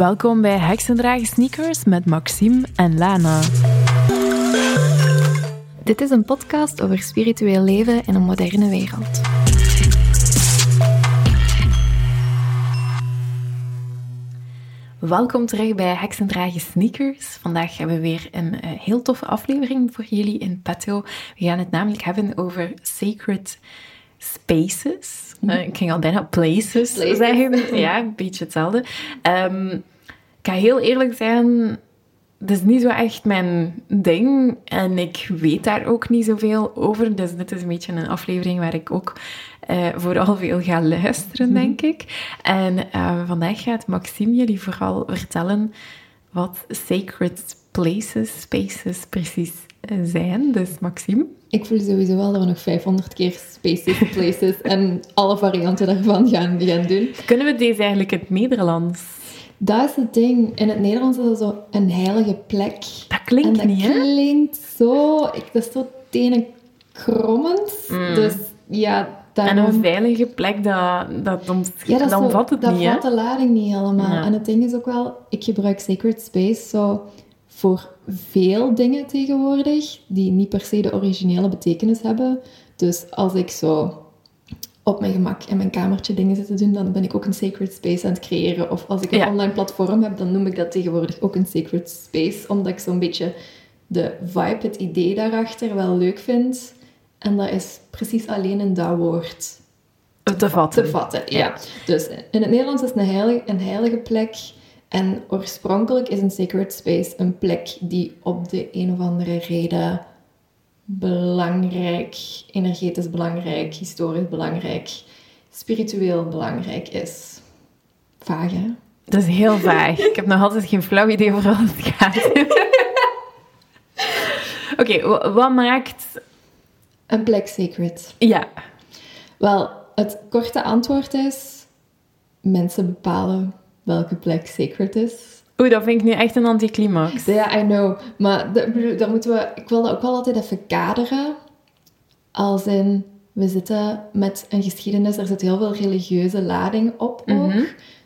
Welkom bij Heksendragen Sneakers met Maxime en Lana. Dit is een podcast over spiritueel leven in een moderne wereld. Welkom terug bij Heksendragen Sneakers. Vandaag hebben we weer een uh, heel toffe aflevering voor jullie in petto. We gaan het namelijk hebben over sacred spaces. Uh, ik ging al bijna places, Places. zeggen. Ja, een beetje hetzelfde. Ehm, ik ga heel eerlijk zijn, het is niet zo echt mijn ding en ik weet daar ook niet zoveel over. Dus dit is een beetje een aflevering waar ik ook eh, vooral veel ga luisteren, denk ik. En eh, vandaag gaat Maxime jullie vooral vertellen wat sacred places, spaces precies eh, zijn. Dus Maxime. Ik voel sowieso wel dat we nog 500 keer spaces, places en alle varianten daarvan gaan, gaan doen. Kunnen we deze eigenlijk in het Nederlands? Dat is het ding. In het Nederlands is dat zo een heilige plek. Dat klinkt en dat niet, hè? klinkt zo... Ik, dat is zo tenenkrommend. Dus ja, En een veilige plek, dat, dat, Ja, dat, dan zo- vat het dat niet, hè? vat de lading niet helemaal. Ja. En het ding is ook wel, ik gebruik Sacred Space zo voor veel dingen tegenwoordig, die niet per se de originele betekenis hebben. Dus als ik zo op mijn gemak in mijn kamertje dingen zit te doen, dan ben ik ook een Sacred Space aan het creëren. Of als ik een Ja. online platform heb, dan noem ik dat tegenwoordig ook een Sacred Space, omdat ik zo'n beetje de vibe, het idee daarachter wel leuk vind. En dat is precies alleen in dat woord Te vatten. te vatten. Ja. Ja. Dus in het Nederlands is een heilige, een heilige plek. En oorspronkelijk is een sacred space een plek die op de een of andere reden belangrijk, energetisch belangrijk, historisch belangrijk, spiritueel belangrijk is. Vaag, hè? Dat is heel vaag. Ik heb nog altijd geen flauw idee voor wat het gaat. Oké, wa- wat maakt... Een plek sacred. Ja, Wel, het korte antwoord is: mensen bepalen welke plek sacred is. oeh, dat vind ik nu echt een anticlimax. Ja, I know. Maar daar moeten we... Ik wil dat ook wel altijd even kaderen. Als in, we zitten met een geschiedenis, er zit heel veel religieuze lading op ook. Mhm.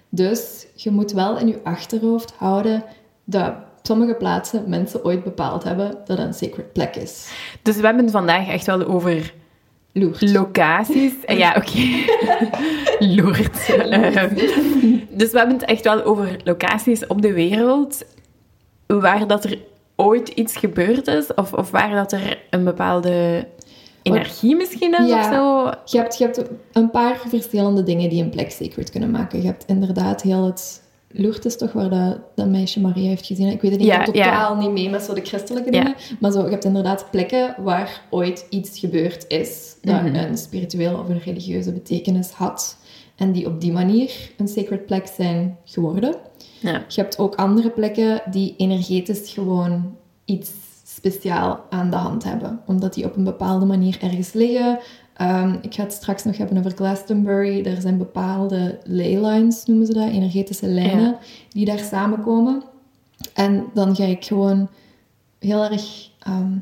Dus je moet wel in je achterhoofd houden dat sommige plaatsen mensen ooit bepaald hebben dat het een sacred plek is. Dus we hebben het vandaag echt wel over Loert. locaties. Eh, Ja, oké. Loert. Ehm, dus we hebben het echt wel over locaties op de wereld waar dat er ooit iets gebeurd is, of, of waar dat er een bepaalde energie misschien is Ja. of zo. Je hebt, je hebt een paar verschillende dingen die een plek sacred kunnen maken. Je hebt inderdaad heel het... Lourdes is toch waar dat, dat meisje Maria heeft gezien. Ik weet het niet, Ja, ja. totaal niet mee met zo de christelijke Ja. dingen. Maar zo, je hebt inderdaad plekken waar ooit iets gebeurd is dat Mhm. een spirituele of een religieuze betekenis had. En die op die manier een sacred plek zijn geworden. Ja. Je hebt ook andere plekken die energetisch gewoon iets speciaal aan de hand hebben. Omdat die op een bepaalde manier ergens liggen. Ehm, ik ga het straks nog hebben over Glastonbury. Er zijn bepaalde ley lines, noemen ze dat, energetische lijnen, Ja. die daar samenkomen. En dan ga ik gewoon heel erg, ehm,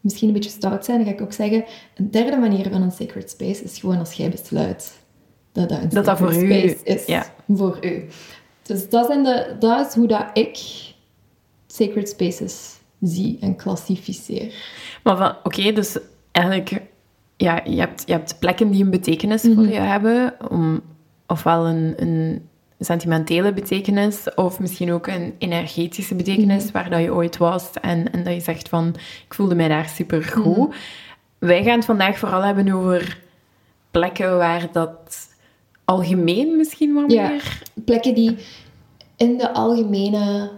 misschien een beetje stout zijn, dan ga ik ook zeggen, een derde manier van een sacred space is gewoon als jij besluit dat dat een Dat voor u- space is. ja. Voor u. Dus dat, zijn de, dat is hoe dat ik sacred spaces zie en klassificeer. Maar van, oké, dus eigenlijk, ja, je hebt, je hebt plekken die een betekenis Mhm. voor je hebben, om, ofwel een, een sentimentele betekenis, of misschien ook een energetische betekenis, Mhm. waar dat je ooit was, en, en dat je zegt van, ik voelde mij daar super goed. Mhm. Wij gaan het vandaag vooral hebben over plekken waar dat algemeen misschien wat Ja. meer... Plekken die in de algemene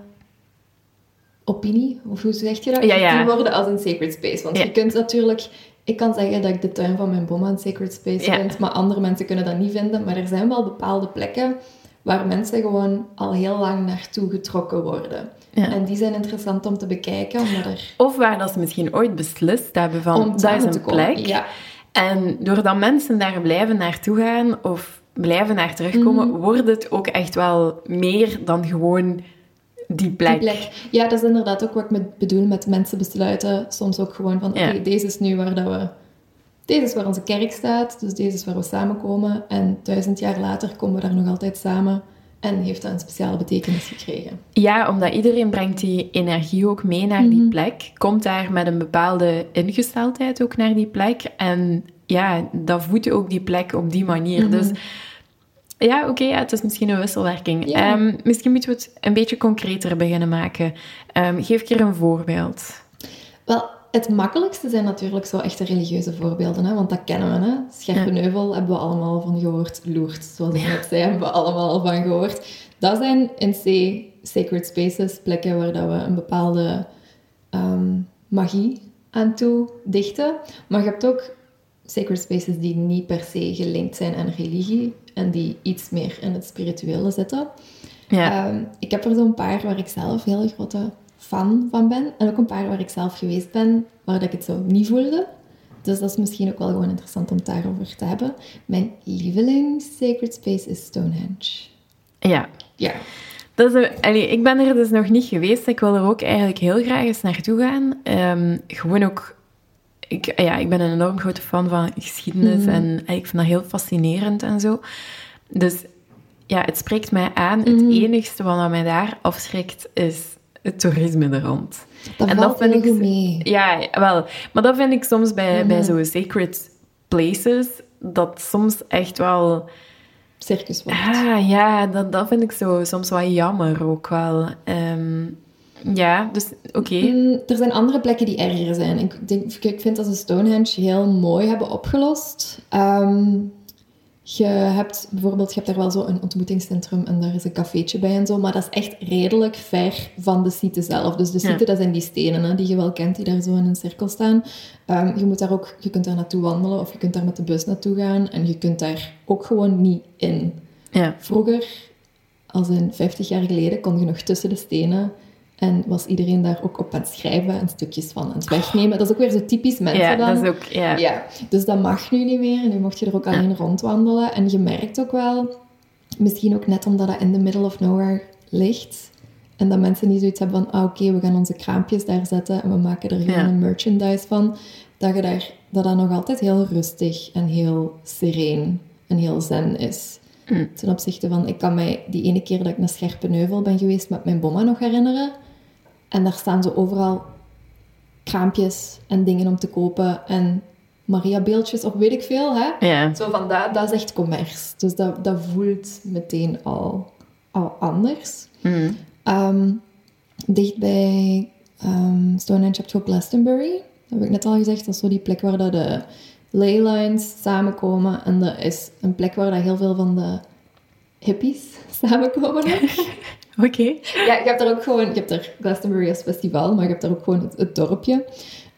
opinie, of hoe zeg je dat? Ja, ja. Die worden als een sacred space. Want je kunt natuurlijk... Ik kan zeggen dat ik de tuin van mijn bomma een sacred space Ja. vind, maar andere mensen kunnen dat niet vinden. Maar er zijn wel bepaalde plekken waar mensen gewoon al heel lang naartoe getrokken worden. Ja. En die zijn interessant om te bekijken, omdat er... Of waar dat ze misschien ooit beslist hebben van, om dat is te een komen. plek. Ja. En doordat mensen daar blijven naartoe gaan of blijven naar terugkomen, Mhm. wordt het ook echt wel meer dan gewoon die plek. Die plek. Ja, dat is inderdaad ook wat ik met, bedoel met mensen besluiten. Soms ook gewoon van, Ja. oké, deze is nu waar dat we... Deze is waar onze kerk staat, dus deze is waar we samenkomen. En duizend jaar later komen we daar nog altijd samen. En heeft dat een speciale betekenis gekregen? Ja, omdat iedereen brengt die energie ook mee naar die plek. Komt daar met een bepaalde ingesteldheid ook naar die plek. En ja, dat voedt ook die plek op die manier. Dus ja, oké, ja, het is misschien een wisselwerking. Ja. Ehm, misschien moeten we het een beetje concreter beginnen maken. Ehm, geef ik er een voorbeeld. Wel, het makkelijkste zijn natuurlijk zo echte religieuze voorbeelden, hè? want dat kennen we. Hè? Scherpenheuvel hebben we allemaal van gehoord. Lourdes, zoals ik net zei, hebben we allemaal al van gehoord. Dat zijn in C sacred spaces, plekken waar dat we een bepaalde ehm, magie aan toe dichten. Maar je hebt ook sacred spaces die niet per se gelinkt zijn aan religie en die iets meer in het spirituele zitten. Ja. Ehm, ik heb er zo'n paar waar ik zelf heel grote fan van ben. En ook een paar waar ik zelf geweest ben, waar dat ik het zo niet voelde. Dus dat is misschien ook wel gewoon interessant om het daarover te hebben. Mijn lieveling sacred space is Stonehenge. ja. Ja. Dat is een- allee, ik ben er dus nog niet geweest. Ik wil er ook eigenlijk heel graag eens naartoe gaan. Ehm, gewoon ook... Ik, ja, ik ben een enorm grote fan van geschiedenis en ik vind dat heel fascinerend en zo. Dus ja, het spreekt mij aan. Het enigste wat mij daar afschrikt is het toerisme er rond. Dat En dat vind ik- mee. Ja, wel. Maar dat vind ik soms bij, bij zo'n sacred places, dat soms echt wel... Circus wordt. Ah, ja, dat, dat vind ik zo soms wel jammer ook wel. Ehm, ja, dus oké. Mm, er zijn andere plekken die erger zijn. Ik, denk, ik vind dat ze Stonehenge heel mooi hebben opgelost. Ehm, je hebt bijvoorbeeld, je hebt daar wel zo een ontmoetingscentrum en daar is een cafeetje bij en zo, maar dat is echt redelijk ver van de site zelf. Dus de site, Ja. dat zijn die stenen hè, die je wel kent, die daar zo in een cirkel staan. Ehm, je, moet daar ook, je kunt daar naartoe wandelen of je kunt daar met de bus naartoe gaan en je kunt daar ook gewoon niet in. Ja. Vroeger, als in 50 jaar geleden, kon je nog tussen de stenen en was iedereen daar ook op aan het schrijven en stukjes van aan het wegnemen. Dat is ook weer zo typisch mensen ja, dan. dat is ook... Ja. Ja, dus dat mag nu niet meer. Nu mocht je er ook alleen rondwandelen. En je merkt ook wel, misschien ook net omdat dat in the middle of nowhere ligt, en dat mensen niet zoiets hebben van, ah oké, we gaan onze kraampjes daar zetten en we maken er gewoon een merchandise van, dat, je daar, dat dat nog altijd heel rustig en heel sereen en heel zen is. Mm. Ten opzichte van, ik kan mij die ene keer dat ik naar Scherpenheuvel ben geweest met mijn bomma nog herinneren. En daar staan zo overal kraampjes en dingen om te kopen en Maria-beeldjes of weet ik veel. Hè? Ja. Zo van, dat, dat is echt commerce. Dus dat, dat voelt meteen al, al anders. Mm. Dicht bij ehm, Stonehenge heb je Glastonbury. Dat heb ik net al gezegd. Dat is zo die plek waar dat de leylines samenkomen. En dat is een plek waar dat heel veel van de hippies samenkomen. Oké. Ja, je hebt daar ook gewoon... Je hebt daar Glastonbury als festival, maar je hebt daar ook gewoon het, het dorpje.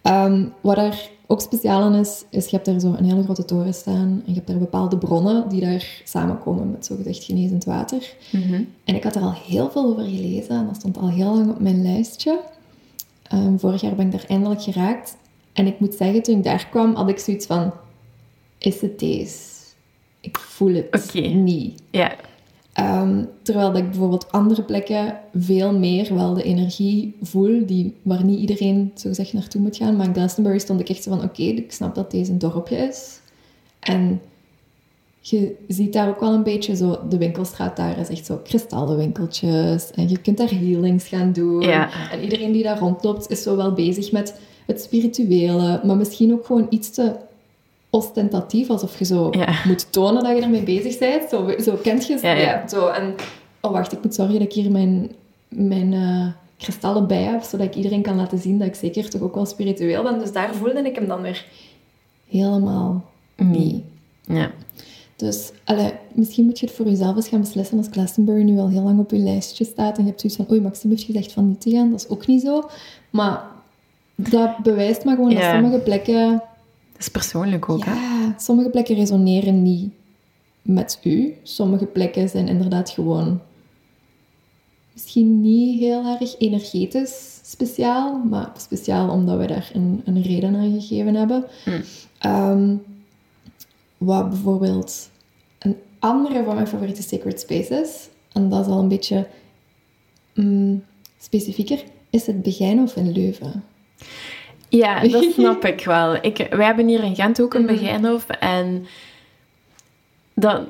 Ehm, wat daar ook speciaal aan is, is je hebt daar zo een hele grote toren staan en je hebt daar bepaalde bronnen die daar samenkomen met zogezegd genezend water. Mhm. En ik had er al heel veel over gelezen en dat stond al heel lang op mijn lijstje. Ehm, vorig jaar ben ik daar eindelijk geraakt. En ik moet zeggen, toen ik daar kwam, had ik zoiets van... Is het deze? Ik voel het niet. Ja. Ehm, terwijl dat ik bijvoorbeeld andere plekken veel meer wel de energie voel, die, waar niet iedereen zogezegd naartoe moet gaan. Maar in Glastonbury stond ik echt zo van, oké, ik snap dat deze een dorpje is. En je ziet daar ook wel een beetje zo, de winkelstraat daar is echt zo kristallenwinkeltjes. En je kunt daar healings gaan doen. Ja. En iedereen die daar rondloopt is zo wel bezig met het spirituele, maar misschien ook gewoon iets te ostentatief, alsof je zo Ja. moet tonen dat je ermee bezig bent. Zo, zo kent je Ja, ja. zo. En, oh wacht, ik moet zorgen dat ik hier mijn, mijn eh, kristallen bij heb, zodat ik iedereen kan laten zien dat ik zeker toch ook wel spiritueel ben. Dus daar voelde ik hem dan weer helemaal niet. Ja. Dus allee, misschien moet je het voor jezelf eens gaan beslissen als Glastonbury nu al heel lang op je lijstje staat en je hebt zoiets van, oei, Maxime heeft gezegd van niet te gaan. Dat is ook niet zo. Maar dat bewijst maar gewoon dat sommige plekken Dat is persoonlijk ook, hè? ja, sommige plekken resoneren niet met u. Sommige plekken zijn inderdaad gewoon misschien niet heel erg energetisch speciaal, maar speciaal omdat we daar een, een reden aan gegeven hebben. Hm. Ehm, wat bijvoorbeeld een andere van mijn favoriete sacred spaces, en dat is al een beetje mm, specifieker, is het Begijnhof in Leuven. Ja, dat snap ik wel. Ik, wij hebben hier in Gent ook een Mhm. Begijnhof en dat,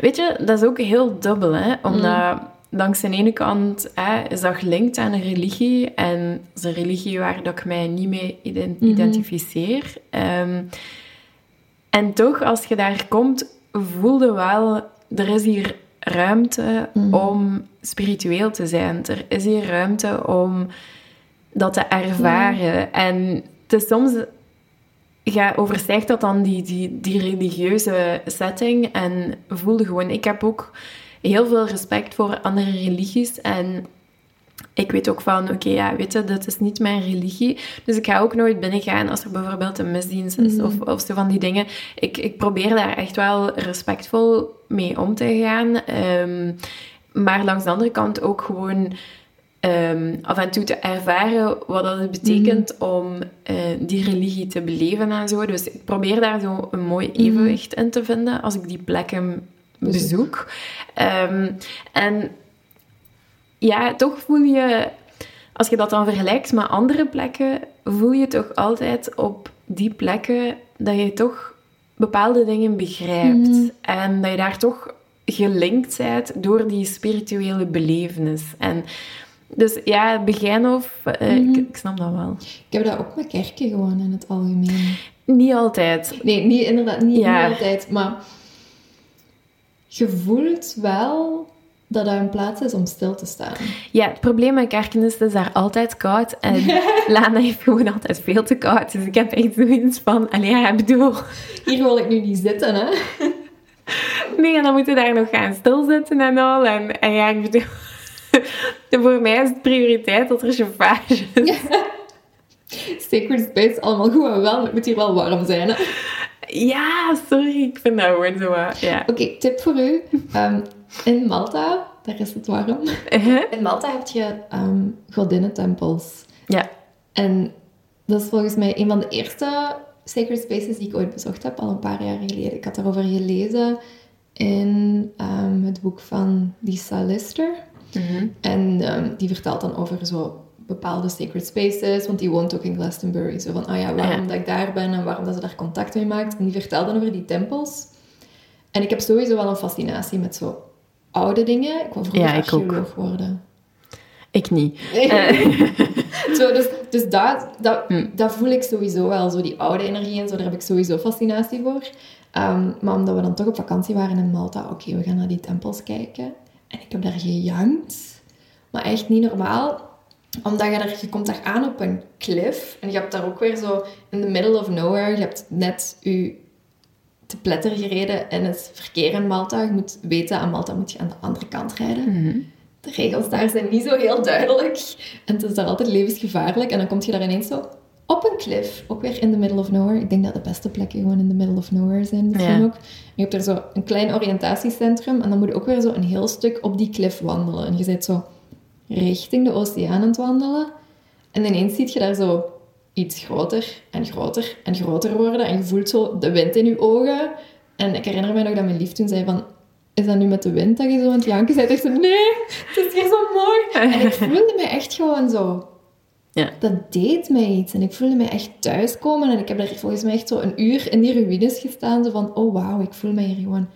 weet je, dat is ook heel dubbel, hè? Omdat langs de ene kant hè, is dat gelinkt aan een religie. En dat is een religie waar dat ik mij niet mee ident- identificeer. Ehm, en toch, als je daar komt, voelde wel... Er is hier ruimte om spiritueel te zijn. Er is hier ruimte om dat te ervaren. En is soms ja, overstijgt dat dan die, die, die religieuze setting en voelde gewoon... Ik heb ook heel veel respect voor andere religies en ik weet ook van, oké, ja, weet je, dat is niet mijn religie. Dus ik ga ook nooit binnengaan als er bijvoorbeeld een misdienst is of, of zo van die dingen. Ik, ik probeer daar echt wel respectvol mee om te gaan. Ehm, maar langs de andere kant ook gewoon ehm, af en toe te ervaren wat dat het betekent om eh, die religie te beleven en zo. Dus ik probeer daar zo een mooi evenwicht in te vinden als ik die plekken bezoek. Ehm, en ja, toch voel je, als je dat dan vergelijkt met andere plekken, voel je toch altijd op die plekken dat je toch bepaalde dingen begrijpt. En dat je daar toch gelinkt bent door die spirituele belevenis. En dus ja, Begijnhof, uh, ik, ik, snap dat wel. Ik heb dat ook met kerken gewoon in het algemeen. Niet altijd. Nee, niet, inderdaad, niet, ja. niet altijd. Maar je voelt wel dat dat een plaats is om stil te staan. Ja, het probleem met kerken is, het is daar altijd koud. En Lana heeft gewoon altijd veel te koud. Dus ik heb echt zoiets van, allee, ja, ik bedoel... Hier wil ik nu niet zitten, hè. Nee, en dan moeten we daar nog gaan stilzitten en al. En, en ja, ik bedoel... voor mij is het prioriteit dat er chauffage is. Sacred space, allemaal goed en wel, het moet hier wel warm zijn, hè. Ja, sorry, ik vind dat gewoon zo. Ja. Oké, okay, tip voor u. Um, in Malta, daar is het warm. Uh -huh. In Malta heb je um, godinnentempels. Ja. En dat is volgens mij een van de eerste sacred spaces die ik ooit bezocht heb, al een paar jaar geleden. Ik had daarover gelezen in um, het boek van Lisa Lister. -huh. En um, die vertelt dan over zo bepaalde sacred spaces, want die woont ook in Glastonbury. Zo van, oh ja, waarom ja. dat ik daar ben en waarom dat ze daar contact mee maakt. En die vertelde over die tempels. En ik heb sowieso wel een fascinatie met zo oude dingen. Ik wil vroeger ja, archeoloog worden. Ik niet. zo, dus dus dat, dat, hm. dat voel ik sowieso wel, zo die oude energie en zo, daar heb ik sowieso fascinatie voor. Um, maar omdat we dan toch op vakantie waren in Malta, oké, okay, we gaan naar die tempels kijken. En ik heb daar gejankt. Maar echt niet normaal omdat je, daar, je komt daar aan op een cliff en je hebt daar ook weer zo in the middle of nowhere, je hebt net je te pletter gereden in het verkeer in Malta. Je moet weten, aan Malta moet je aan de andere kant rijden. Mm -hmm. De regels daar zijn niet zo heel duidelijk. En het is daar altijd levensgevaarlijk. En dan kom je daar ineens zo op een cliff. Ook weer in the middle of nowhere. Ik denk dat de beste plekken gewoon in the middle of nowhere zijn misschien ja. ook. En je hebt er zo een klein oriëntatiecentrum. En dan moet je ook weer zo een heel stuk op die cliff wandelen. En je zit zo richting de oceaan aan het wandelen. En ineens ziet je daar zo iets groter en groter en groter worden. En je voelt zo de wind in je ogen. En ik herinner me nog dat mijn lief toen zei van... Is dat nu met de wind dat je zo aan het janken bent? Ik zei, nee, het is hier zo mooi. En ik voelde me echt gewoon zo... Ja. Dat deed mij iets. En ik voelde me echt thuiskomen. En ik heb daar volgens mij echt zo een uur in die ruïnes gestaan. Zo van, oh wauw, ik voel me hier gewoon...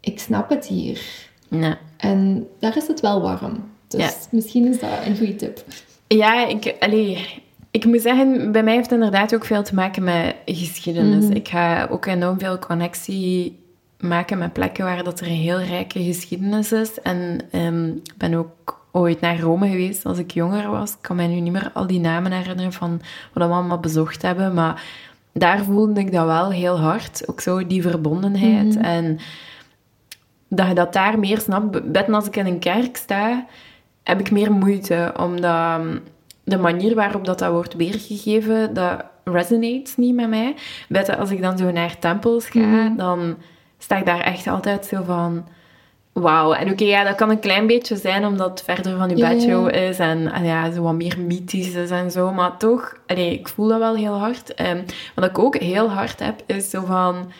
Ik snap het hier. Ja. En daar is het wel warm. Dus ja. misschien is dat een goede tip. Ja, ik, allee, ik moet zeggen, bij mij heeft het inderdaad ook veel te maken met geschiedenis. Mm. Ik ga ook enorm veel connectie maken met plekken waar dat er een heel rijke geschiedenis is. En um, ik ben ook ooit naar Rome geweest als ik jonger was. Ik kan mij nu niet meer al die namen herinneren van wat we allemaal bezocht hebben. Maar daar voelde ik dat wel heel hard. Ook zo die verbondenheid. Mm. En dat je dat daar meer snapt. Betten als ik in een kerk sta heb ik meer moeite, omdat de manier waarop dat, dat wordt weergegeven, dat resonates niet met mij. Weet als ik dan zo naar tempels ga, mm. dan sta ik daar echt altijd zo van... Wauw. En oké, okay, ja, dat kan een klein beetje zijn, omdat het verder van je yeah. bedshow is en, en, ja, zo wat meer mythisch is en zo. Maar toch, allee, ik voel dat wel heel hard. Um, wat ik ook heel hard heb, is zo van...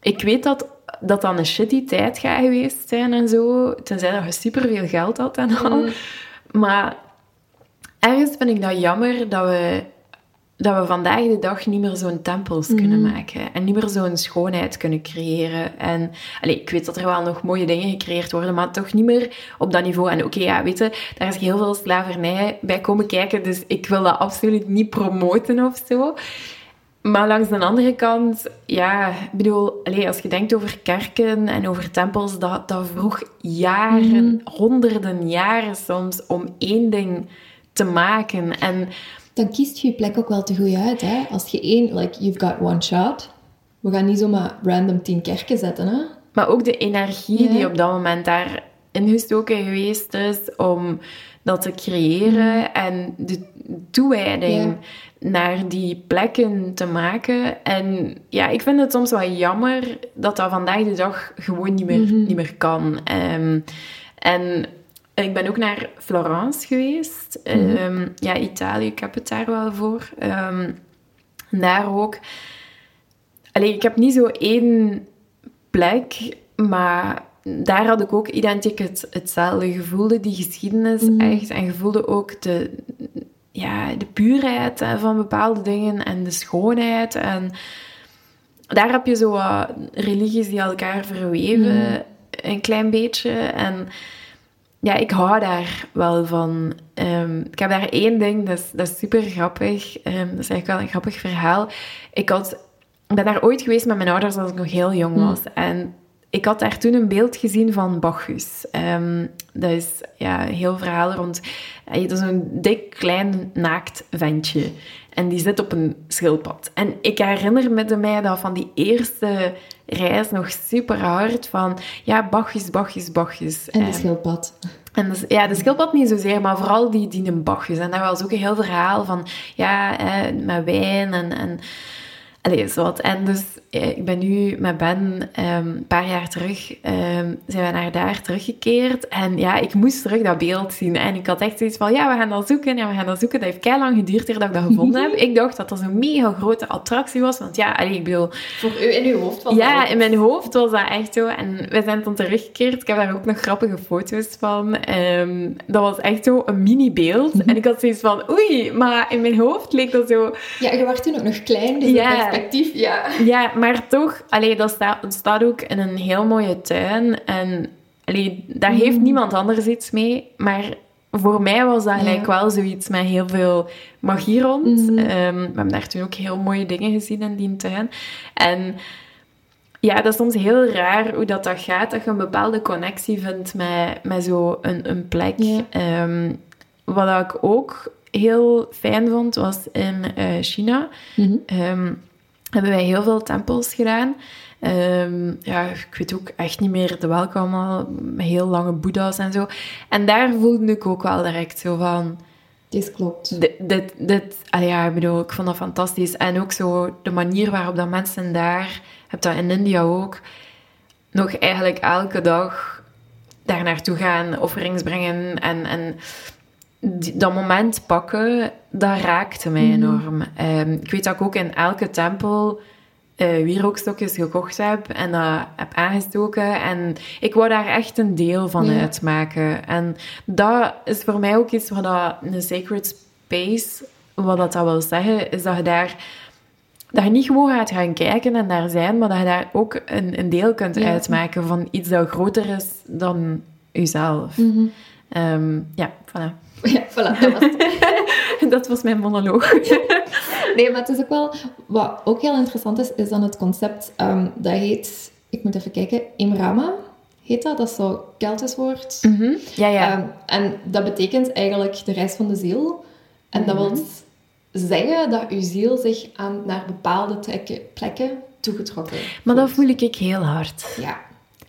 Ik weet dat dat dan een shitty tijd gaat geweest zijn en zo. Tenzij dat je superveel geld had en al. Mm. Maar ergens vind ik dat jammer dat we dat we vandaag de dag niet meer zo'n tempels kunnen maken. En niet meer zo'n schoonheid kunnen creëren. En allee, ik weet dat er wel nog mooie dingen gecreëerd worden, maar toch niet meer op dat niveau. En oké, ja, weet je, daar is heel veel slavernij bij komen kijken. Dus ik wil dat absoluut niet promoten of zo. Maar langs de andere kant, ja, ik bedoel, allez, als je denkt over kerken en over tempels, dat, dat vroeg jaren, honderden jaren soms, om één ding te maken. En Dan kiest je je plek ook wel te goed uit, hè. Als je één, like, you've got one shot. We gaan niet zomaar random tien kerken zetten, hè. Maar ook de energie Ja. die op dat moment daar ingestoken geweest is om dat te creëren en de toewijding naar die plekken te maken. En ja, ik vind het soms wel jammer dat dat vandaag de dag gewoon niet meer, niet meer kan. Ehm, en ik ben ook naar Florence geweest. Ehm, ja, Italië, ik heb het daar wel voor. Ehm, daar ook. Allee, ik heb niet zo één plek, maar daar had ik ook identiek het, hetzelfde. Je voelde die geschiedenis echt en je voelde ook de, ja, de puurheid van bepaalde dingen en de schoonheid. En daar heb je zo wat religies die elkaar verweven, een klein beetje. En ja, ik hou daar wel van. Ehm, ik heb daar één ding, dat is, dat is super grappig. Ehm, dat is eigenlijk wel een grappig verhaal. Ik, had, ik ben daar ooit geweest met mijn ouders als ik nog heel jong was. En ik had daar toen een beeld gezien van Bacchus. Ehm, dat is ja, een heel verhaal rond... eh, Dat is een dik, klein, naakt ventje. En die zit op een schildpad. En ik herinner me mij dat van die eerste reis nog super hard van... Ja, Bacchus, Bacchus, Bacchus. En de Ehm, schildpad. en dus, ja, de schildpad niet zozeer, maar vooral die, die een Bacchus. En daar was ook een heel verhaal van, ja, hè, met wijn en... en Allee, zo wat. En dus, eh, ik ben nu met Ben ehm, een paar jaar terug, ehm, zijn we naar daar teruggekeerd. En ja, ik moest terug dat beeld zien. En ik had echt zoiets van, ja, we gaan dat zoeken. Ja, we gaan dat zoeken. Dat heeft kei lang geduurd eer dat ik dat gevonden heb. Ik dacht dat dat zo'n mega grote attractie was. Want ja, allee, ik bedoel, Voor u in uw hoofd was ja, in mijn hoofd was dat echt zo. En we zijn toen teruggekeerd. Ik heb daar ook nog grappige foto's van. Ehm, dat was echt zo een mini-beeld. En ik had zoiets van, oei, maar in mijn hoofd leek dat zo... Ja, je was toen ook nog klein, dus Ja. perspectief, ja. Ja, maar toch, allee, dat staat, ook in een heel mooie tuin. En allee, daar heeft niemand anders iets mee. Maar voor mij was dat gelijk wel zoiets met heel veel magie rond. Ehm, we hebben daar toen ook heel mooie dingen gezien in die tuin. En ja, dat is soms heel raar hoe dat, dat gaat, dat je een bepaalde connectie vindt met, met zo'n een, een plek. Ja. Ehm, wat ik ook heel fijn vond, was in eh, China. Mhm. Ehm, hebben wij heel veel tempels gedaan. Ehm, ja, ik weet ook echt niet meer de welke allemaal, heel lange boeddha's en zo. En daar voelde ik ook wel direct zo van... Dit klopt. Dit, dit, dit ja, ik bedoel, ik vond dat fantastisch. En ook zo de manier waarop dat mensen daar, heb dat in India ook, nog eigenlijk elke dag daar naartoe gaan, offerings brengen en, en die- dat moment pakken, dat raakte mij enorm. Ehm, ik weet dat ik ook in elke tempel eh wierookstokjes gekocht heb en dat heb aangestoken. En ik wou daar echt een deel van Ja. uitmaken. En dat is voor mij ook iets wat dat een sacred space, wat dat, dat wil zeggen, is dat je daar dat je niet gewoon gaat gaan kijken en daar zijn, maar dat je daar ook een, een deel kunt Ja. uitmaken van iets dat groter is dan jezelf. Ehm, ja, voilà. Ja, voilà, dat was het. Dat was mijn monoloog. Nee, maar het is ook wel... Wat ook heel interessant is, is dan het concept... ehm, dat heet... Ik moet even kijken. Imrama heet dat. Dat is zo Keltisch woord. Mhm. Ja, ja. Ehm, en dat betekent eigenlijk de reis van de ziel. En dat wil zeggen dat uw ziel zich aan, naar bepaalde plekken toegetrokken maar dat voel ik heel hard. Ja.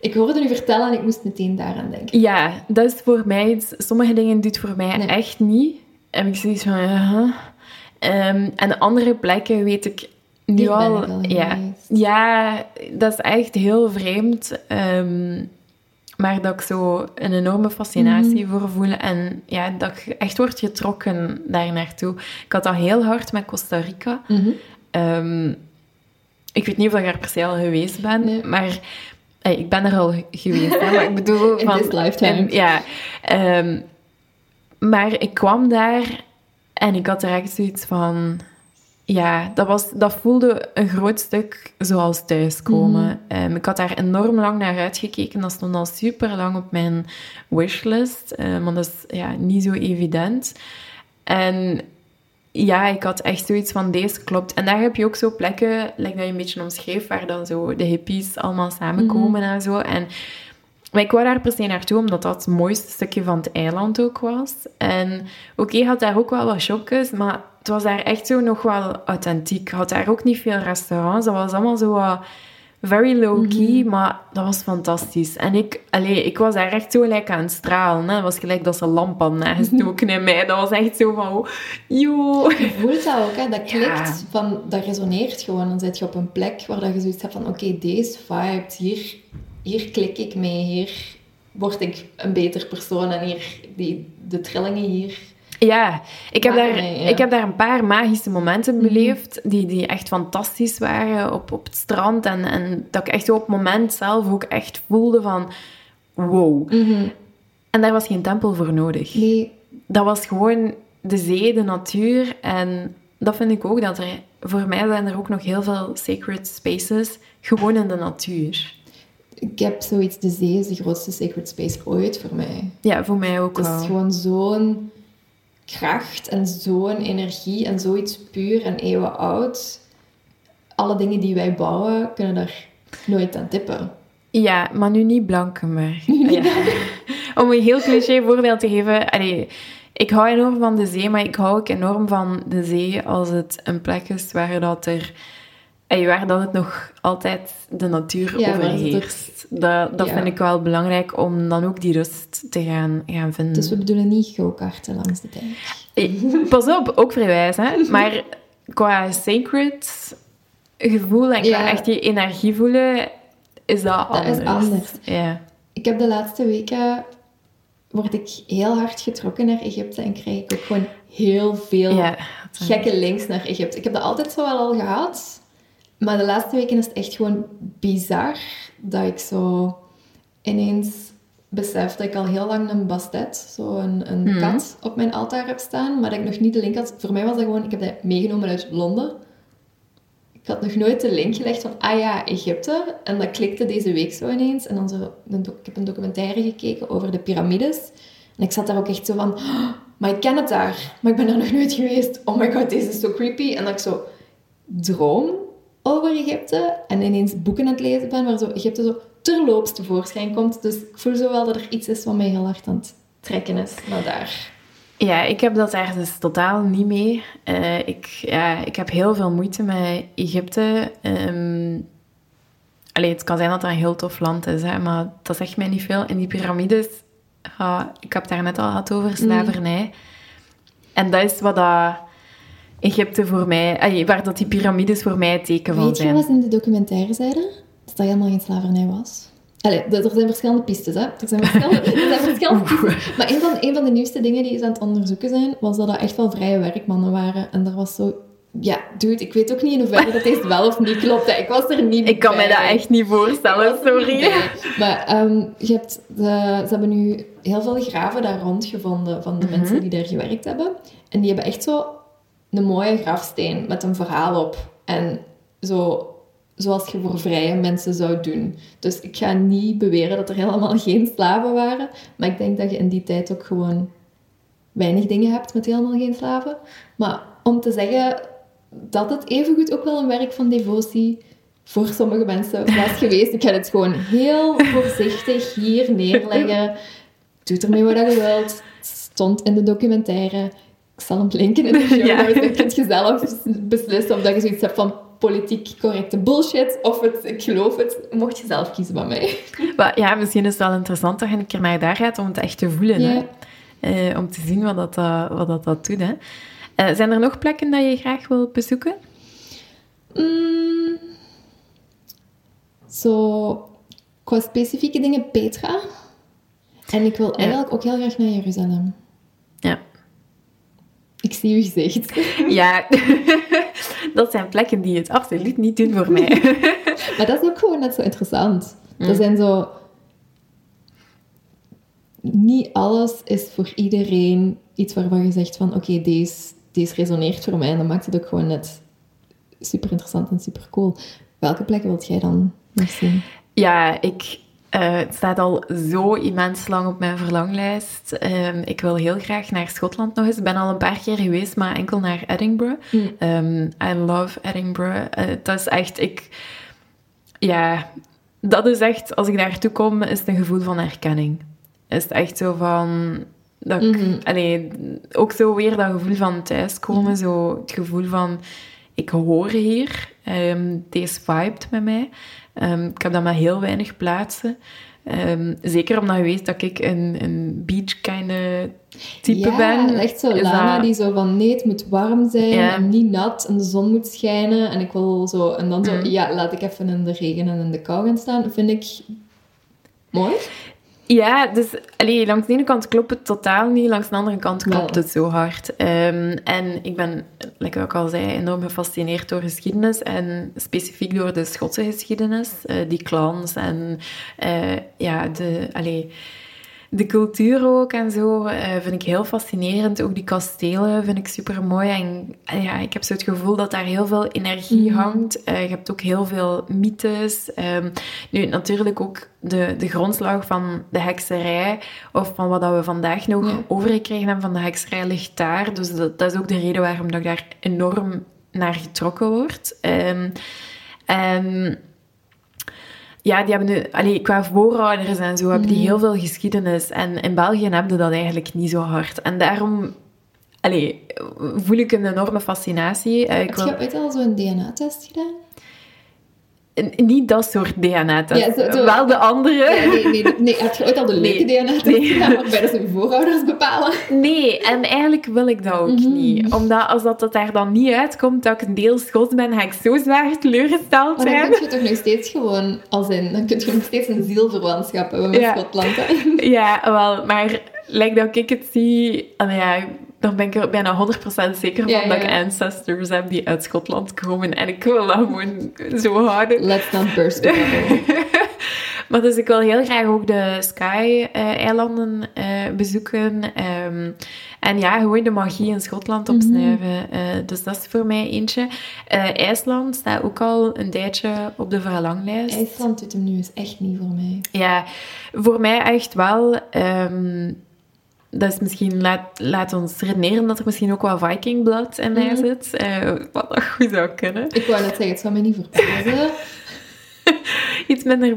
Ik hoorde u vertellen en ik moest meteen daaraan denken. Ja, dat is voor mij iets... Sommige dingen doet voor mij Nee. echt niet. En ik zoiets van... Ehm, en andere plekken weet ik nu ben al... ik al ja, geweest. ja, dat is echt heel vreemd. Ehm, maar dat ik zo een enorme fascinatie Mhm. voor voel. En ja, dat ik echt word getrokken daar naartoe. Ik had dat heel hard met Costa Rica. Mhm. Ehm, ik weet niet of ik daar per se al geweest ben, Nee. maar ey, ik ben er al geweest. Hè, maar ik bedoel, In van, this lifetime. ja, ehm, maar ik kwam daar en ik had direct zoiets van: ja, dat, was, dat voelde een groot stuk zoals thuiskomen. Ehm, ik had daar enorm lang naar uitgekeken. Dat stond al super lang op mijn wishlist. Um, maar dat is ja, niet zo evident. En ja, ik had echt zoiets van, deze klopt. En daar heb je ook zo plekken, like dat je een beetje omschreef, waar dan zo de hippies allemaal samenkomen en zo. En maar ik wou daar per se naartoe, omdat dat het mooiste stukje van het eiland ook was. En oké, okay, had daar ook wel wat shopjes, maar het was daar echt zo nog wel authentiek. Had daar ook niet veel restaurants. Dat was allemaal zo wat very low-key, mhm. maar dat was fantastisch. En ik, allee, ik was daar echt zo lekker aan het stralen. Hè. Het was gelijk dat ze lamp hadden nagestoken in mij. Dat was echt zo van, oh, joh. Je voelt dat ook, hè. dat klikt, van, dat resoneert gewoon. Dan zit je op een plek waar dat je zoiets hebt van, oké, deze vibe, hier, hier klik ik mee, hier word ik een beter persoon en hier, die, de trillingen hier ja, ik heb, daar, ik heb daar een paar magische momenten mhm. beleefd die, die echt fantastisch waren op, op het strand. En, en dat ik echt op het moment zelf ook echt voelde van wow. Mhm. En daar was geen tempel voor nodig. Nee. Dat was gewoon de zee, de natuur. En dat vind ik ook, dat er... Voor mij zijn er ook nog heel veel sacred spaces gewoon in de natuur. Ik heb zoiets, de zee is de grootste sacred space ooit voor mij. Ja, voor mij ook Het is gewoon zo'n kracht en zo'n energie en zoiets puur en eeuwen oud. Alle dingen die wij bouwen, kunnen daar nooit aan tippen. Ja, maar nu niet blanken, maar... Ja. Om een heel cliché voorbeeld te geven... Allee, ik hou enorm van de zee, maar ik hou ook enorm van de zee als het een plek is waar dat er waar dat het nog altijd de natuur ja, overheerst. Dat, dat vind ik wel belangrijk om dan ook die rust te gaan, gaan vinden. Dus we bedoelen niet go-karten langs de tijd. Eh, pas op, ook vrijwijs, hè. Maar qua sacred gevoel en qua echt die energie voelen, is dat anders. Dat is anders. Ja. Ik heb de laatste weken... Word ik heel hard getrokken naar Egypte en krijg ik ook gewoon heel veel gekke links naar Egypte. Ik heb dat altijd zo wel al gehad, maar de laatste weken is het echt gewoon bizar dat ik zo ineens besef dat ik al heel lang een bastet, zo een, een mhm. kat, op mijn altaar heb staan, maar dat ik nog niet de link had. Voor mij was dat gewoon, ik heb dat meegenomen uit Londen. Ik had nog nooit de link gelegd van, ah ja, Egypte. En dat klikte deze week zo ineens. En dan zo, ik heb een documentaire gekeken over de piramides. En ik zat daar ook echt zo van, oh, maar ik ken het daar, maar ik ben er nog nooit geweest. Oh my god, deze is zo creepy. En dat ik zo droom over Egypte en ineens boeken aan het lezen ben waar zo Egypte zo terloops tevoorschijn komt. Dus ik voel zo wel dat er iets is wat mij heel hard aan het trekken is naar daar. Ja, ik heb dat daar dus totaal niet mee. Uh, ik, ja, ik heb heel veel moeite met Egypte. Um, allee, het kan zijn dat dat een heel tof land is, hè, maar dat zegt mij niet veel. En die piramides, uh, ik heb daar net al gehad over slavernij. Mm. En dat is wat dat Egypte voor mij, waar dat die piramides voor mij het teken van zijn. Weet je wat in de documentaire zeiden? Dat dat helemaal geen slavernij was. Allee, er zijn verschillende pistes, hè. Er zijn verschillende, er zijn verschillende pistes. Maar een van, een van de nieuwste dingen die ze aan het onderzoeken zijn, was dat dat echt wel vrije werkmannen waren. En er was zo... Ja, dude, ik weet ook niet in hoeverre dat deze wel of niet klopt. Ik was er niet Ik kan mij dat echt niet voorstellen, sorry. Maar um, je hebt de, ze hebben nu heel veel graven daar rondgevonden van de mhm. mensen die daar gewerkt hebben. En die hebben echt zo een mooie grafsteen met een verhaal op. En zo, zoals je voor vrije mensen zou doen. Dus ik ga niet beweren dat er helemaal geen slaven waren. Maar ik denk dat je in die tijd ook gewoon weinig dingen hebt met helemaal geen slaven. Maar om te zeggen dat het evengoed ook wel een werk van devotie voor sommige mensen was geweest. Ik ga het gewoon heel voorzichtig hier neerleggen. Doe ermee wat je wilt. Het stond in de documentaire ik zal hem linken in de show ja. Dan kun je zelf beslissen of dat je zoiets hebt van politiek correcte bullshit of het, ik geloof het. Mocht je zelf kiezen bij mij. Maar ja, misschien is het wel interessant dat je een keer naar daar gaat om het echt te voelen. Hè? Eh, om te zien wat dat, uh, wat dat, dat doet. Hè? Uh, zijn er nog plekken dat je graag wil bezoeken? Mm, zo, qua specifieke dingen Petra. En ik wil eigenlijk ook heel graag naar Jeruzalem. Ja. Ik zie je gezicht. Ja, dat zijn plekken die het absoluut niet doen voor mij. maar dat is ook gewoon net zo interessant. Mm. Er zijn zo... Niet alles is voor iedereen iets waarvan je zegt van... Oké, deze, deze resoneert voor mij. En dan maakt het ook gewoon net super interessant en super cool. Welke plekken wilt jij dan nog zien? Ja, ik, eh, het staat al zo immens lang op mijn verlanglijst. Ehm, ik wil heel graag naar Schotland nog eens. Ik ben al een paar keer geweest, maar enkel naar Edinburgh. Ehm, I love Edinburgh. Uh, dat is echt... Ik, ja, dat is echt... Als ik daartoe kom, is het een gevoel van herkenning. Is het echt zo van... Dat ik, allee, ook zo weer dat gevoel van thuiskomen. Zo het gevoel van... Ik hoor hier. Ehm, deze vibet met mij. Ehm, ik heb dat met heel weinig plaatsen. Ehm, zeker omdat je weet dat ik een, een beach kind type ja, ben. echt zo. Is Lana dat- die zo van nee, het moet warm zijn Ja. en niet nat en de zon moet schijnen. En ik wil zo... En dan zo, Mm. ja, laat ik even in de regen en in de kou gaan staan. Vind ik mooi. Ja, dus allee, langs de ene kant klopt het totaal niet, langs de andere kant klopt het zo hard. Ehm, en ik ben, like ik al zei, enorm gefascineerd door geschiedenis en specifiek door de Schotse geschiedenis, eh, die clans en eh, ja, de, allee, de cultuur ook en zo eh, vind ik heel fascinerend. Ook die kastelen vind ik super mooi. En ja, ik heb zo het gevoel dat daar heel veel energie Mhm. hangt. Eh, je hebt ook heel veel mythes. Ehm, nu, natuurlijk ook de, de grondslag van de hekserij, of van wat dat we vandaag nog Ja. overgekregen hebben van de hekserij, ligt daar. Dus dat, dat is ook de reden waarom dat ik daar enorm naar getrokken word. En ja, die hebben nu, allee, qua voorouders en zo, hebben die Mhm. heel veel geschiedenis. En in België hebben die dat eigenlijk niet zo hard. En daarom allee, voel ik een enorme fascinatie. Eh, ik Heb wil, je ooit al zo'n DNA-test gedaan? Niet dat soort DNA-test. Ja, zo- Wel de andere. Ja, nee, nee, nee. Heb je ooit al de leuke Nee. DNA-test Nee. gedaan ze je voorouders bepalen? Nee, en eigenlijk wil ik dat ook Mhm. niet. Omdat als dat, dat daar dan niet uitkomt dat ik een deel Schots ben, ga ik zo zwaar teleurgesteld Maar dan zijn. kun je toch nog steeds gewoon, als in, dan kun je nog steeds een zielverwantschap hebben met Ja. Schotland. hè. Ja, wel, maar lijkt dat ik het zie, ja, dan ben ik er bijna 100% zeker van Ja, dat ik ancestors heb die uit Schotland komen. En ik wil dat gewoon zo houden. Let's not burst. Maar dus ik wil heel graag ook de Sky-eilanden eh, bezoeken. Ehm, en ja, gewoon de magie in Schotland Mhm. opsnuiven. Eh, dus dat is voor mij eentje. Eh, IJsland staat ook al een tijdje op de verlanglijst. IJsland doet hem nu eens echt niet voor mij. Ja, voor mij echt wel. ehm, dat is misschien, laat, laat ons redeneren dat er misschien ook wel Viking blood in mij Mhm. zit. eh, wat dat goed zou kunnen. Ik wou net zeggen, het zou mij niet verbazen. Iets minder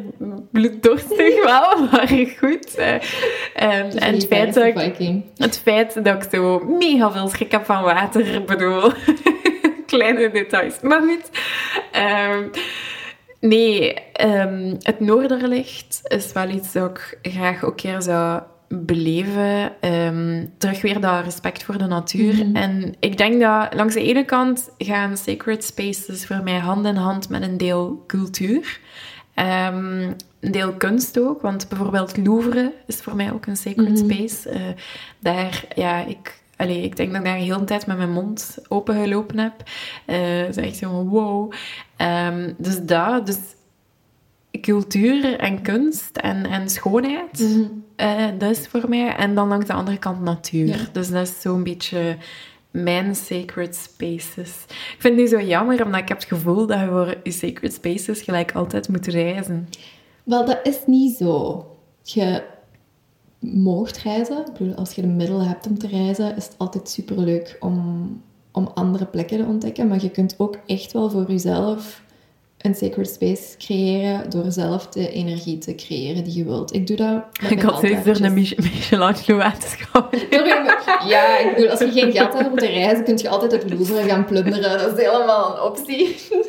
bloeddorstig wel, maar goed. Ehm, Dus en het feit, dat ik, Viking. het feit dat ik zo mega veel schrik heb van water, bedoel, kleine details. Maar goed. Ehm, nee, ehm, het Noorderlicht is wel iets dat ik graag ook keer zou beleven. Ehm, terug weer dat respect voor de natuur. Mhm. En ik denk dat langs de ene kant gaan sacred spaces voor mij hand in hand met een deel cultuur. Ehm, een deel kunst ook, want bijvoorbeeld Louvre is voor mij ook een sacred Mhm. space. Eh, daar, ja, ik, allee, ik denk dat ik daar heel de tijd met mijn mond open gelopen heb. Dat is echt zo wow. Ehm, dus dat, dus cultuur en kunst en, en schoonheid, Mhm. Eh, dat is voor mij. En dan langs de andere kant natuur. Ja. Dus dat is zo'n beetje mijn sacred spaces. Ik vind het nu zo jammer, omdat ik heb het gevoel dat je voor je sacred spaces gelijk altijd moet reizen. Wel, dat is niet zo. Je moogt reizen. Ik bedoel, als je de middelen hebt om te reizen, is het altijd superleuk om, om andere plekken te ontdekken. Maar je kunt ook echt wel voor jezelf een sacred space creëren door zelf de energie te creëren die je wilt. Ik doe dat met Ik had steeds door een Mich- Michelangelo aan te schouwen. Ja, ik bedoel, als je geen geld hebt om te reizen, kun je altijd het Louvre gaan plunderen. Dat is helemaal een optie.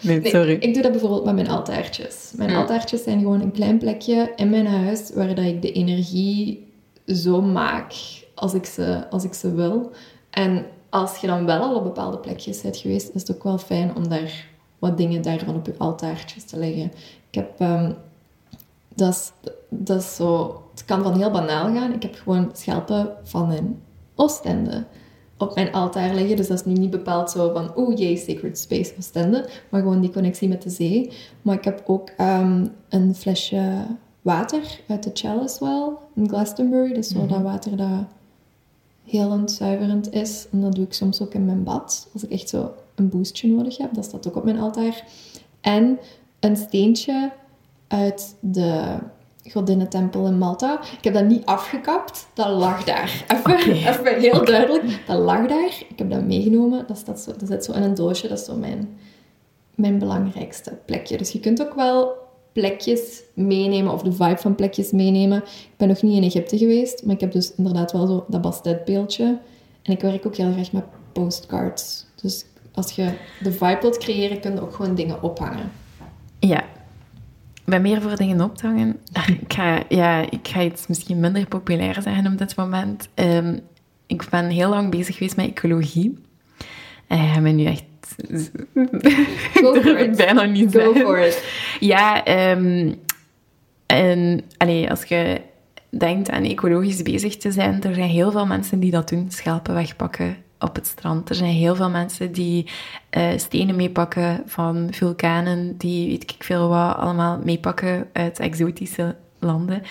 Nee, Nee, sorry. ik doe dat bijvoorbeeld met mijn altaartjes. Mijn Mm. altaartjes zijn gewoon een klein plekje in mijn huis waar dat ik de energie zo maak als ik ze, als ik ze wil. En als je dan wel al op bepaalde plekjes bent geweest, is het ook wel fijn om daar wat dingen daarvan op je altaartjes te leggen. Ik heb... ehm, dat, is, dat is zo... Het kan van heel banaal gaan. Ik heb gewoon schelpen van een Oostende op mijn altaar liggen. Dus dat is nu niet bepaald zo van, oeh jee, Sacred Space Oostende. Maar gewoon die connectie met de zee. Maar ik heb ook ehm, een flesje water uit de Chalice Well in Glastonbury. Is zo dat water dat helend, zuiverend is. En dat doe ik soms ook in mijn bad. Als ik echt zo een boostje nodig heb. Dat staat ook op mijn altaar. En een steentje uit de godinnentempel in Malta. Ik heb dat niet afgekapt, dat lag daar. Even, even heel duidelijk, dat lag daar. Ik heb dat meegenomen, dat, staat zo, dat zit zo in een doosje. Dat is zo mijn, mijn belangrijkste plekje. Dus je kunt ook wel plekjes meenemen, of de vibe van plekjes meenemen. Ik ben nog niet in Egypte geweest, maar ik heb dus inderdaad wel zo dat Bastet-beeldje. En ik werk ook heel graag met postcards. Dus als je de vibe wilt creëren, kun je ook gewoon dingen ophangen. Ja. Ik ben meer voor dingen op te hangen. Ik ga, ja, ik ga iets misschien minder populair zeggen op dit moment. Ehm, ik ben heel lang bezig geweest met ecologie. En ik ben nu echt... Go ik durf it. bijna niet Go zeggen. for it. Ja, ehm, en allee, als je denkt aan ecologisch bezig te zijn, er zijn heel veel mensen die dat doen, schelpen wegpakken op het strand. Er zijn heel veel mensen die eh, stenen meepakken van vulkanen, die weet ik veel wat allemaal meepakken uit exotische landen.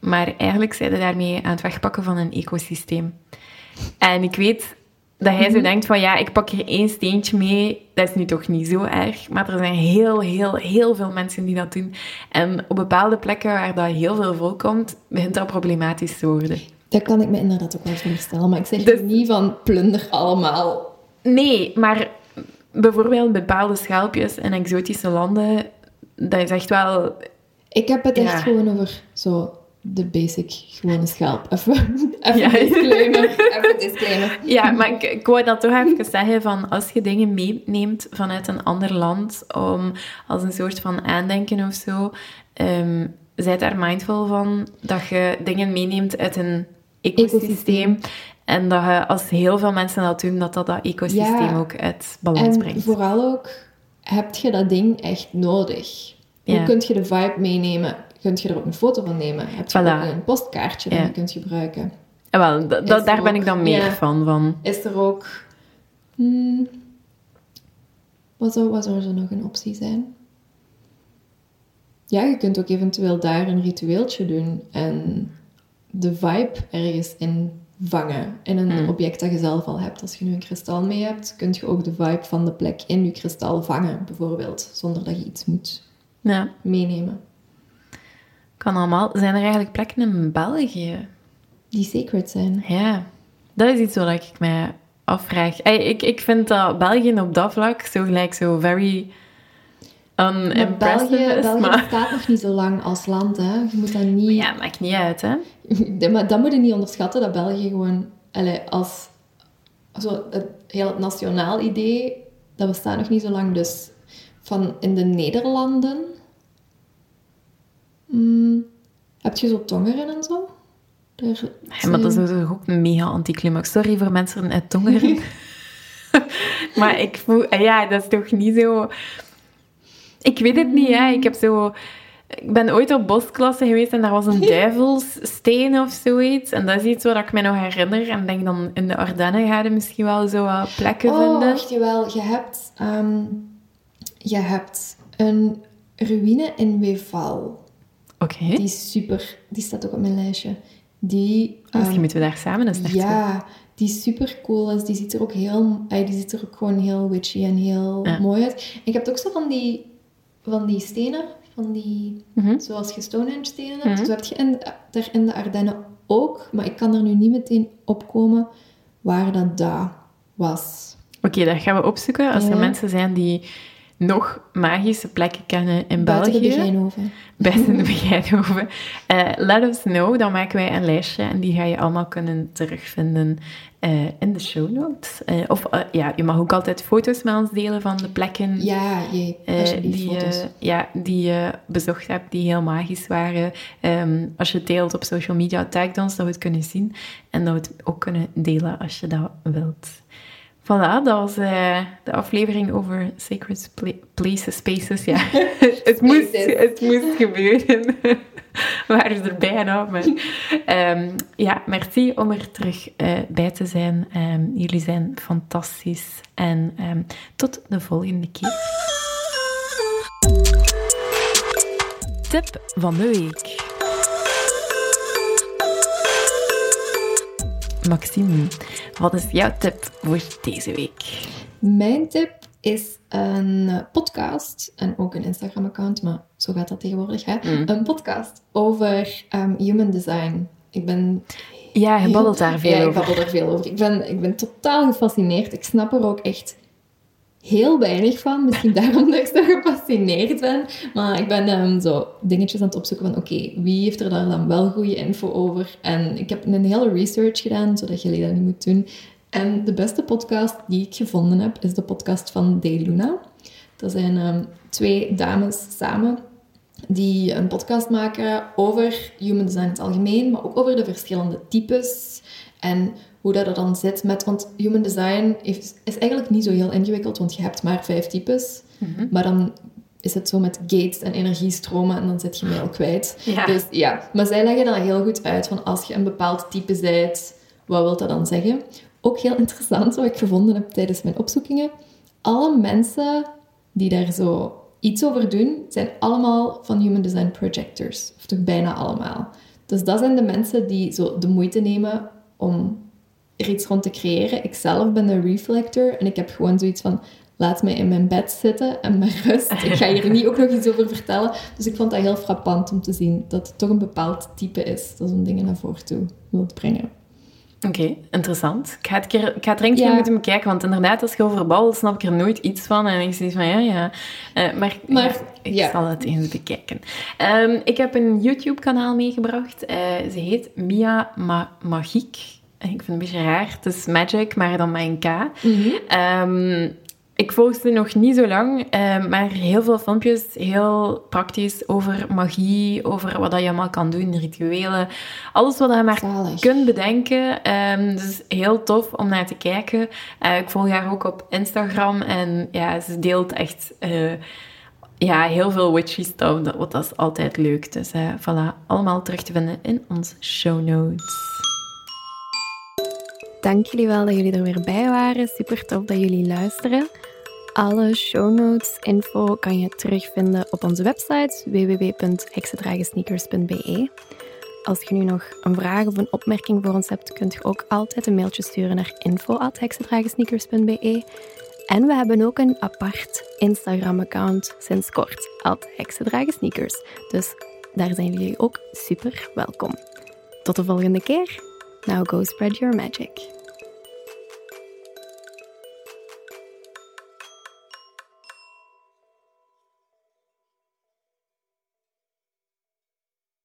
Maar eigenlijk zijn ze daarmee aan het wegpakken van een ecosysteem. En ik weet dat hij zo denkt van ja, ik pak hier één steentje mee, dat is nu toch niet zo erg. Maar er zijn heel, heel, heel veel mensen die dat doen. En op bepaalde plekken waar dat heel veel voorkomt, begint dat problematisch te worden. Dat kan ik me inderdaad ook wel voorstellen. Maar ik zeg Dus- niet van plunder allemaal. Nee, maar bijvoorbeeld bepaalde schelpjes in exotische landen, dat is echt wel... Ik heb het echt gewoon over zo de basic gewone schelp. Even, even Ja. disclaimer. Even disclaimer. Ja, maar ik, ik wou dat toch even zeggen van als je dingen meeneemt vanuit een ander land om als een soort van aandenken of zo, ehm zijt daar mindful van dat je dingen meeneemt uit een ecosysteem. En dat je, als heel veel mensen dat doen, dat dat, dat ecosysteem Ja. ook uit balans En brengt. vooral ook, heb je dat ding echt nodig? Ja. Hoe kun je de vibe meenemen? Kun je er ook een foto van nemen? Heb je Voilà. ook een postkaartje dat Ja. je kunt gebruiken? En wel, dat, dat- er daar ben ook- ik dan meer van, van. Is er ook... Hmm, wat, zou, wat zou er zo nog een optie zijn? Ja, je kunt ook eventueel daar een ritueeltje doen en de vibe ergens in vangen. In een Hmm. object dat je zelf al hebt. Als je nu een kristal mee hebt, kun je ook de vibe van de plek in je kristal vangen, bijvoorbeeld. Zonder dat je iets moet Ja, meenemen. kan allemaal. Zijn er eigenlijk plekken in België? Die sacred zijn. Ja, dat is iets wat ik mij afvraag. Ik, ik vind dat België op dat vlak zo gelijk zo very België, is. België Maar bestaat nog niet zo lang als land, hè. Je moet dat niet... ja, maakt niet uit, hè. Maar dat moet je niet onderschatten, dat België gewoon... allee, als... Zo, het, heel het nationaal idee, dat bestaat nog niet zo lang. Dus van in de Nederlanden... mm, heb je zo tongeren en zo? Daar Ja, maar dat is toch ook een mega anticlimax. Sorry voor mensen uit Tongeren. maar ik voel... Ja, dat is toch niet zo... Ik weet het niet, hè. Ik heb zo... Ik ben ooit op bosklasse geweest en daar was een duivelssteen of zoiets. En dat is iets wat ik me nog herinner. En denk dan in de Ardennen ga je misschien wel zo wat plekken Oh, vinden. wacht, jawel. Je hebt, ehm, je hebt een ruïne in Weval. Oké. Die is super... Die staat ook op mijn lijstje. Die... Misschien ehm, moeten we daar samen eens naartoe. Ja, die super cool is. Die ziet er ook heel, die ziet er ook gewoon heel witchy en heel Ja. mooi uit. En ik heb ook zo van die, van die stenen, van die, Mhm. zoals je Stonehenge stenen hebt. Mhm. Zo heb je in, daar in de Ardennen ook, maar ik kan er nu niet meteen opkomen waar dat daar was. Oké, dat gaan we opzoeken. Als er Ja. mensen zijn die nog magische plekken kennen in Buiten België. Begijnhoven. Buiten de Begijnhoven. Eh let us know, dan maken wij een lijstje en die ga je allemaal kunnen terugvinden eh, in de show notes. Eh, of ja, je mag ook altijd foto's met ons delen van de plekken Ja, jee, die, ja, die je bezocht hebt, die heel magisch waren. Ehm, als je het deelt op social media, tag ons, dat we het kunnen zien. En dat we het ook kunnen delen als je dat wilt. Voilà, dat was eh, de aflevering over sacred pla- places, spaces. Ja, het, moest, het moest gebeuren. We waren er bijna, maar... ehm, ja, merci om er terug eh, bij te zijn. Ehm, jullie zijn fantastisch. En ehm, tot de volgende keer. Tip van de week. Maxime, wat is jouw tip voor deze week? Mijn tip is een podcast en ook een Instagram-account, maar zo gaat dat tegenwoordig. Hè? Mm. Een podcast over ehm, human design. Ik ben Ja, je babbelt daar veel ja, ik over. babbel daar veel over. Ik ben, ik ben totaal gefascineerd. Ik snap er ook echt heel weinig van. Misschien daarom dat ik zo gefascineerd ben. Maar ik ben ehm, zo dingetjes aan het opzoeken van... Oké, wie heeft er daar dan wel goede info over? En ik heb een hele research gedaan, zodat jullie dat niet moeten doen. En de beste podcast die ik gevonden heb, is de podcast van De Luna. Dat zijn ehm, twee dames samen die een podcast maken over human design in het algemeen, maar ook over de verschillende types en hoe dat er dan zit met... Want human design heeft, is eigenlijk niet zo heel ingewikkeld, want je hebt maar vijf types. Mhm. Maar dan is het zo met gates en energiestromen en dan zit je mail kwijt. Ja. Dus ja, maar zij leggen dat heel goed uit van als je een bepaald type bent, wat wil dat dan zeggen? Ook heel interessant, wat ik gevonden heb tijdens mijn opzoekingen. Alle mensen die daar zo iets over doen, zijn allemaal van Human Design Projectors. Of toch bijna allemaal. Dus dat zijn de mensen die zo de moeite nemen om er iets rond te creëren. Ik zelf ben een reflector en ik heb gewoon zoiets van... Laat mij in mijn bed zitten en maar rust. Ik ga hier niet ook nog iets over vertellen. Dus ik vond dat heel frappant om te zien dat het toch een bepaald type is dat zo'n dingen naar voren toe wilt brengen. Oké, interessant. Ik ga het, keer, ik ga het er keer Ja. bekijken, want inderdaad, als je over babbelt, snap ik er nooit iets van. En ik zeg van, ja, ja. Eh, maar Maar, ja, ik zal het eens bekijken. Ehm, ik heb een YouTube-kanaal meegebracht. Eh, ze heet Mia Ma Magiek. Ik vind het een beetje raar. Het is Magic, maar dan met een K. Ehm, ik volg ze nog niet zo lang, ehm, maar heel veel filmpjes, heel praktisch over magie, over wat dat je allemaal kan doen, rituelen, alles wat je maar Zalig. kunt bedenken. Ehm, dus heel tof om naar te kijken. Eh, ik volg haar ook op Instagram en ja, ze deelt echt eh, ja, heel veel witchy stuff, dat, wat dat is altijd leuk. Dus eh voilà, allemaal terug te vinden in onze show notes. Dank jullie wel dat jullie er weer bij waren. Super tof dat jullie luisteren. Alle show notes, info kan je terugvinden op onze website www.heksendragensneakers.be. Als je nu nog een vraag of een opmerking voor ons hebt, kunt je ook altijd een mailtje sturen naar info.heksendragensneakers.be. En we hebben ook een apart Instagram-account sinds kort, heksendragensneakers. Dus daar zijn jullie ook super welkom. Tot de volgende keer. Now go spread your magic.